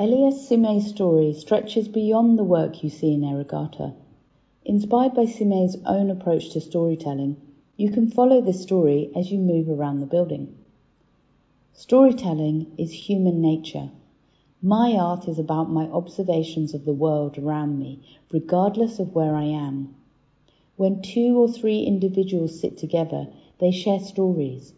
Elias Sime's story stretches beyond the work you see in Eregata. Inspired by Sime's own approach to storytelling, you can follow this story as you move around the building. Storytelling is human nature. My art is about my observations of the world around me, regardless of where I am. When two or three individuals sit together, they share stories.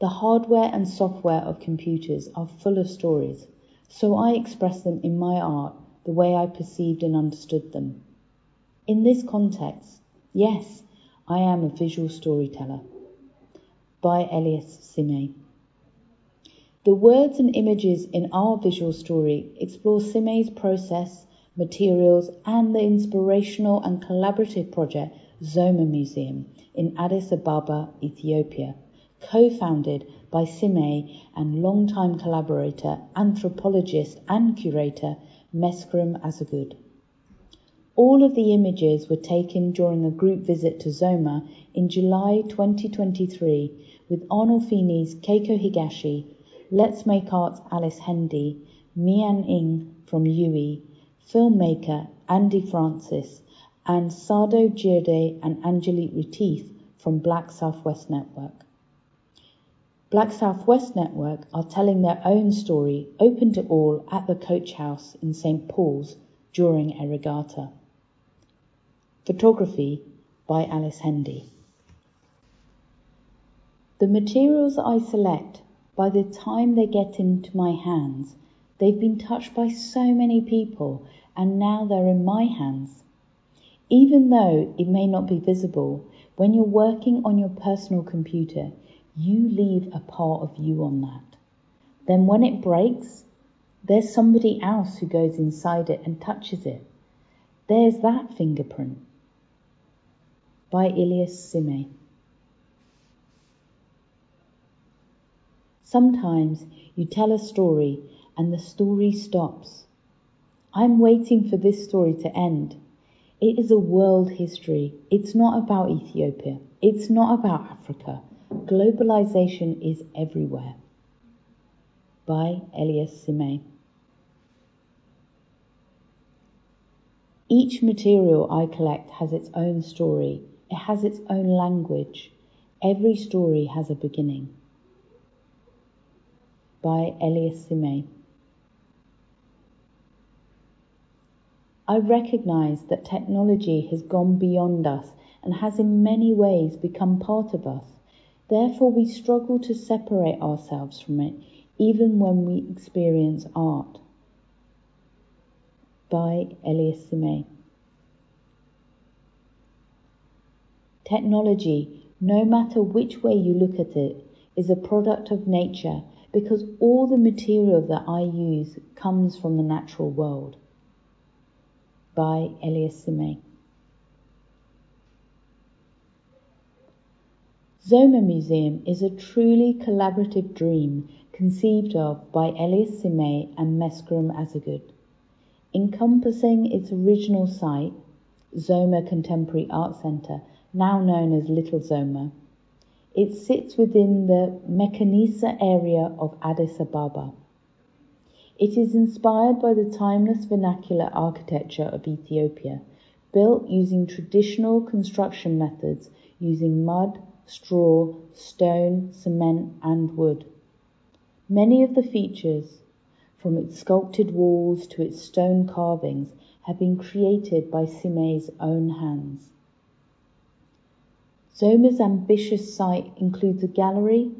The hardware and software of computers are full of stories so I express them in my art the way I perceived and understood them. In this context, yes, I am a visual storyteller. By Elias Sime. The words and images in our visual story explore Sime's process, materials, and the inspirational and collaborative project Zoma Museum in Addis Ababa, Ethiopia, co-founded by Sime and longtime collaborator, anthropologist and curator Meskerem Assegued. All of the images were taken during a group visit to Zoma in July 2023 with Arnold Arnolfini's Keiko Higashi, Let's Make Art's Alice Hendy, Mian Ing from Yui, filmmaker Andy Francis, and Sado Girde and Angelique Retief from Black Southwest Network. Black Southwest Network are telling their own story, open to all, at the Coach House in St Paul's during Eregata. Photography by Alice Hendy. The materials I select, by the time they get into my hands, they've been touched by so many people and now they're in my hands. Even though it may not be visible, when you're working on your personal computer, you leave a part of you on that. Then when it breaks, there's somebody else who goes inside it and touches it. There's that fingerprint. By Elias Sime. Sometimes you tell a story and the story stops. I'm waiting for this story to end. It is a world history. It's not about Ethiopia. It's not about Africa. Globalization is Everywhere by Elias Sime. Each material I collect has its own story. It has its own language. Every story has a beginning. By Elias Sime. I recognize that technology has gone beyond us and has in many ways become part of us. Therefore, we struggle to separate ourselves from it even when we experience art. By Elias Sime. Technology, no matter which way you look at it, is a product of nature because all the material that I use comes from the natural world. By Elias Sime. Zoma Museum is a truly collaborative dream conceived of by Elias Sime and Meskerem Assegued. Encompassing its original site, Zoma Contemporary Art Centre, now known as Little Zoma, it sits within the Mekanisa area of Addis Ababa. It is inspired by the timeless vernacular architecture of Ethiopia, built using traditional construction methods using mud, straw, stone, cement, and wood. Many of the features, from its sculpted walls to its stone carvings, have been created by Sime's own hands. Zoma's ambitious site includes a gallery,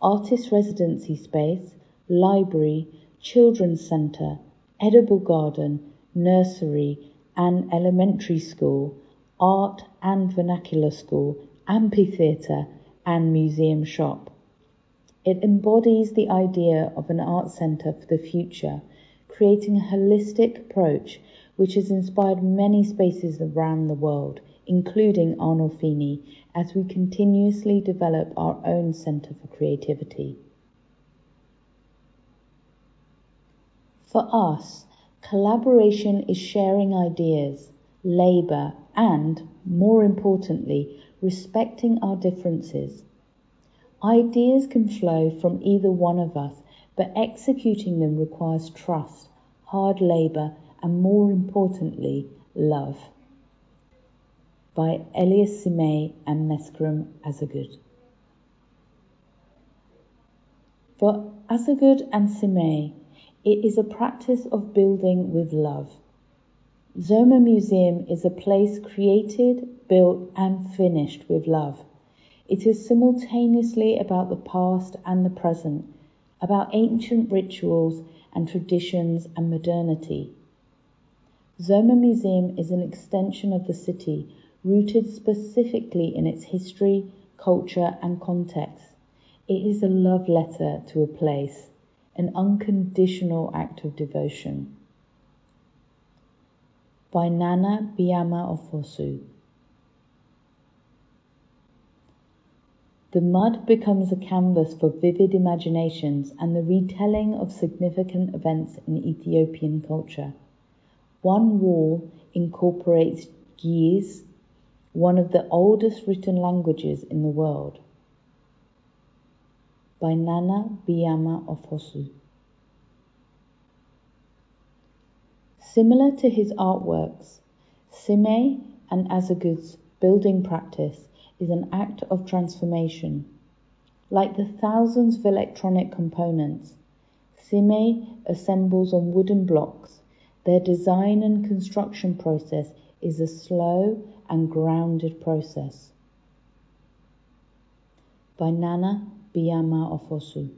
artist residency space, library, children's centre, edible garden, nursery, and elementary school, art and vernacular school, amphitheatre, and museum shop. It embodies the idea of an art centre for the future, creating a holistic approach which has inspired many spaces around the world, including Arnolfini, as we continuously develop our own centre for creativity. For us, collaboration is sharing ideas, labour, and, more importantly, respecting our differences. Ideas can flow from either one of us, but executing them requires trust, hard labour, and more importantly, love. By Elias Sime and Meskerem Assegued. For Assegued and Sime, it is a practice of building with love. Zoma Museum is a place created, built, and finished with love. It is simultaneously about the past and the present, about ancient rituals and traditions and modernity. Zoma Museum is an extension of the city, rooted specifically in its history, culture, and context. It is a love letter to a place, an unconditional act of devotion. By Nana Biama Ofosu. The mud becomes a canvas for vivid imaginations and the retelling of significant events in Ethiopian culture. One wall incorporates Ge'ez, one of the oldest written languages in the world. By Nana Biama Ofosu. Similar to his artworks, Sime and Assegued's building practice is an act of transformation. Like the thousands of electronic components, Sime assembles on wooden blocks. Their design and construction process is a slow and grounded process. By Nana Biama Ofosu.